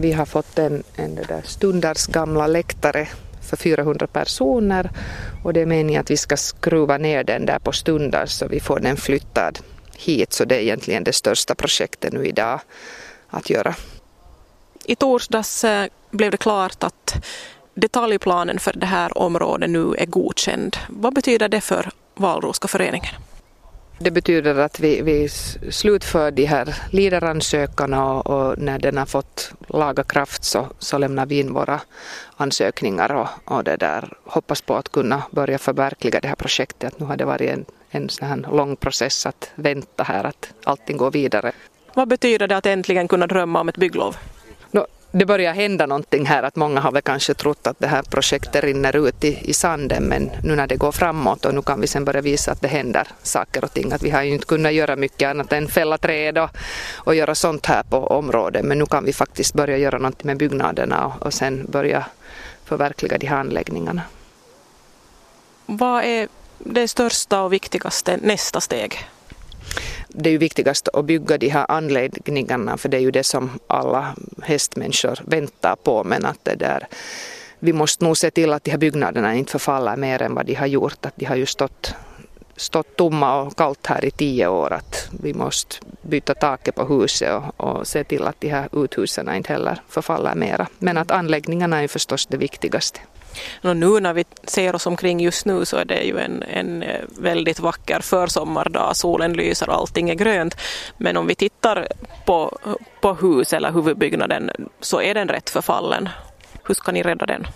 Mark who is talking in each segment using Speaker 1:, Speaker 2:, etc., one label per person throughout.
Speaker 1: Vi har fått en, en där stundars gamla läktare för 400 personer och det är meningen att vi ska skruva ner den där på stundar så vi får den flyttad hit så det är egentligen det största projektet nu idag att göra.
Speaker 2: I torsdags eh, blev det klart att detaljplanen för det här området nu är godkänd. Vad betyder det för Valroska föreningen?
Speaker 1: Det betyder att vi, vi slutför de här lideransökarna och, och, när den har fått laga kraft så, så lämnar vi in våra ansökningar och, och det där, hoppas på att kunna börja förverkliga det här projektet. Nu har det varit en, en sån här lång process att vänta här att allting går vidare.
Speaker 2: Vad betyder det att äntligen kunna drömma om ett bygglov?
Speaker 1: Det börjar hända någonting här, att många har väl kanske trott att det här projektet rinner ut i, i sanden, men nu när det går framåt och nu kan vi sen börja visa att det händer saker och ting. Att vi har ju inte kunnat göra mycket annat än fälla träd och, och göra sånt här på området, men nu kan vi faktiskt börja göra någonting med byggnaderna och, och sen börja förverkliga de här anläggningarna.
Speaker 2: Vad är det största och viktigaste nästa steg?
Speaker 1: Det är ju viktigast att bygga de här anläggningarna för det är ju det som alla hästmänniskor väntar på men att det där vi måste nog se till att de här byggnaderna inte förfaller mer än vad de har gjort. Att de har ju stått, stått tomma och kallt här i tio år. Att vi måste byta taket på huset och, och se till att de här uthusen inte heller förfaller mera. Men att anläggningarna är förstås det viktigaste.
Speaker 2: Och nu när vi ser oss omkring just nu så är det ju en, en eh, väldigt vacker försommardag, solen lyser och allting är grönt. Men om vi tittar på, på hus eller huvudbyggnaden så är den rätt förfallen. Hur ska ni rädda den?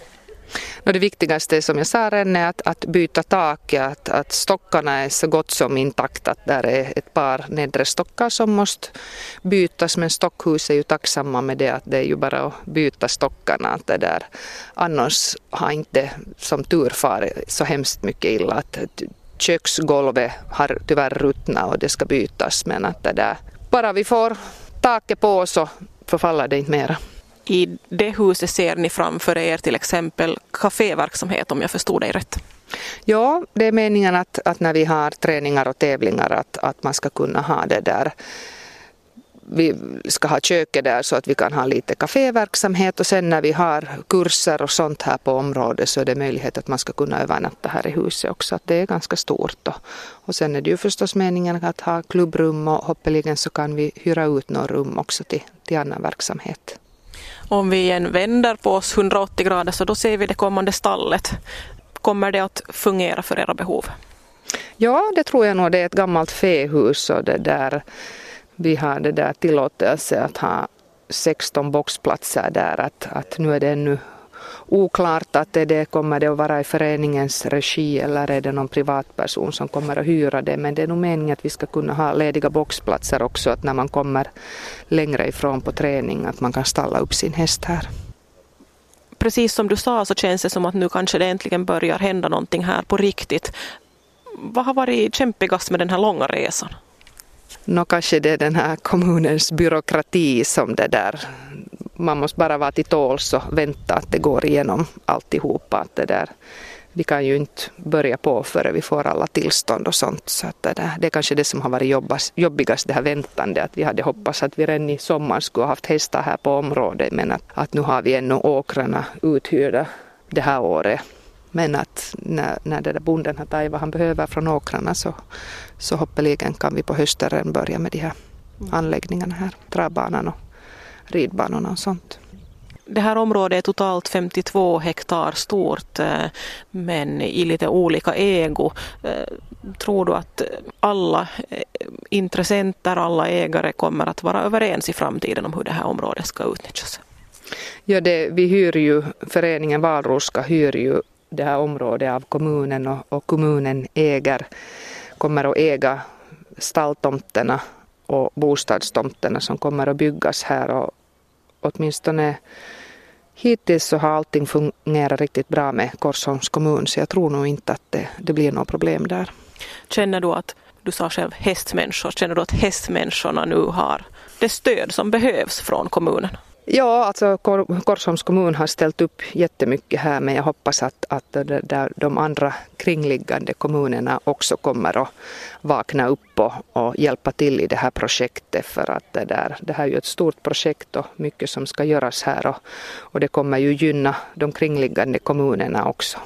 Speaker 1: Det viktigaste som jag sa redan är att, att byta taket, att, att stockarna är så gott som intakta. Att där är ett par nedre stockar som måste bytas men stockhus är ju tacksamma med det att det är ju bara att byta stockarna. Att det där. Annars har inte som tur farit så hemskt mycket illa. Att köksgolvet har tyvärr ruttnat och det ska bytas men att det där, bara vi får taket på så förfaller det inte mera.
Speaker 2: I det huset ser ni framför er till exempel kaféverksamhet om jag förstod dig rätt.
Speaker 1: Ja, det är meningen att, att när vi har träningar och tävlingar att, att man ska kunna ha det där vi ska ha köket där så att vi kan ha lite kaféverksamhet och sen när vi har kurser och sånt här på området så är det möjlighet att man ska kunna övernatta här i huset också. Att det är ganska stort. Och, och sen är det ju förstås meningen att ha klubbrum och hoppeligen så kan vi hyra ut några rum också till, till annan verksamhet.
Speaker 2: Om vi igen vänder på oss 180 grader så då ser vi det kommande stallet. Kommer det att fungera för era behov?
Speaker 1: Ja, det tror jag nog. Det är ett gammalt fähus och det där vi har det där tillåtelse att ha 16 boxplatser där. Att, att nu är det ännu oklart att det kommer det att vara i föreningens regi eller är det någon privatperson som kommer att hyra det. Men det är nog meningen att vi ska kunna ha lediga boxplatser också att när man kommer längre ifrån på träning att man kan stalla upp sin häst här.
Speaker 2: Precis som du sa så känns det som att nu kanske det äntligen börjar hända någonting här på riktigt. Vad har varit kämpigast med den här långa resan?
Speaker 1: Nå, kanske det är den här kommunens byråkrati som det där man måste bara vara till tåls och vänta att det går igenom alltihopa. Att det där, vi kan ju inte börja på före vi får alla tillstånd och sånt. Så att det, där, det är kanske det som har varit jobbas, jobbigast, det här väntandet. Att vi hade hoppats att vi redan i sommar skulle ha haft hästar här på området men att, att nu har vi ännu åkrarna uthyrda det här året. Men att när, när det där bonden har tagit vad han behöver från åkrarna så, så hoppeligen kan vi på hösten börja med de här anläggningarna här, travbanan och ridbanorna och sånt.
Speaker 2: Det här området är totalt 52 hektar stort eh, men i lite olika ägo. Eh, tror du att alla eh, intressenter, alla ägare kommer att vara överens i framtiden om hur det här området ska utnyttjas?
Speaker 1: Ja, det, vi hyr ju, föreningen Valroska hyr ju det här området av kommunen och, och kommunen äger, kommer att äga stalltomterna och bostadstomterna som kommer att byggas här och åtminstone hittills så har allting fungerat riktigt bra med Korsholms kommun så jag tror nog inte att det, det blir något problem där.
Speaker 2: Känner du att, du sa själv hästmänniskor, känner du att hästmänniskorna nu har det stöd som behövs från kommunen?
Speaker 1: Ja, alltså Korsholms kommun har ställt upp jättemycket här men jag hoppas att, att de andra kringliggande kommunerna också kommer att vakna upp och, och hjälpa till i det här projektet för att det, där, det här är ju ett stort projekt och mycket som ska göras här och, och det kommer ju gynna de kringliggande kommunerna också.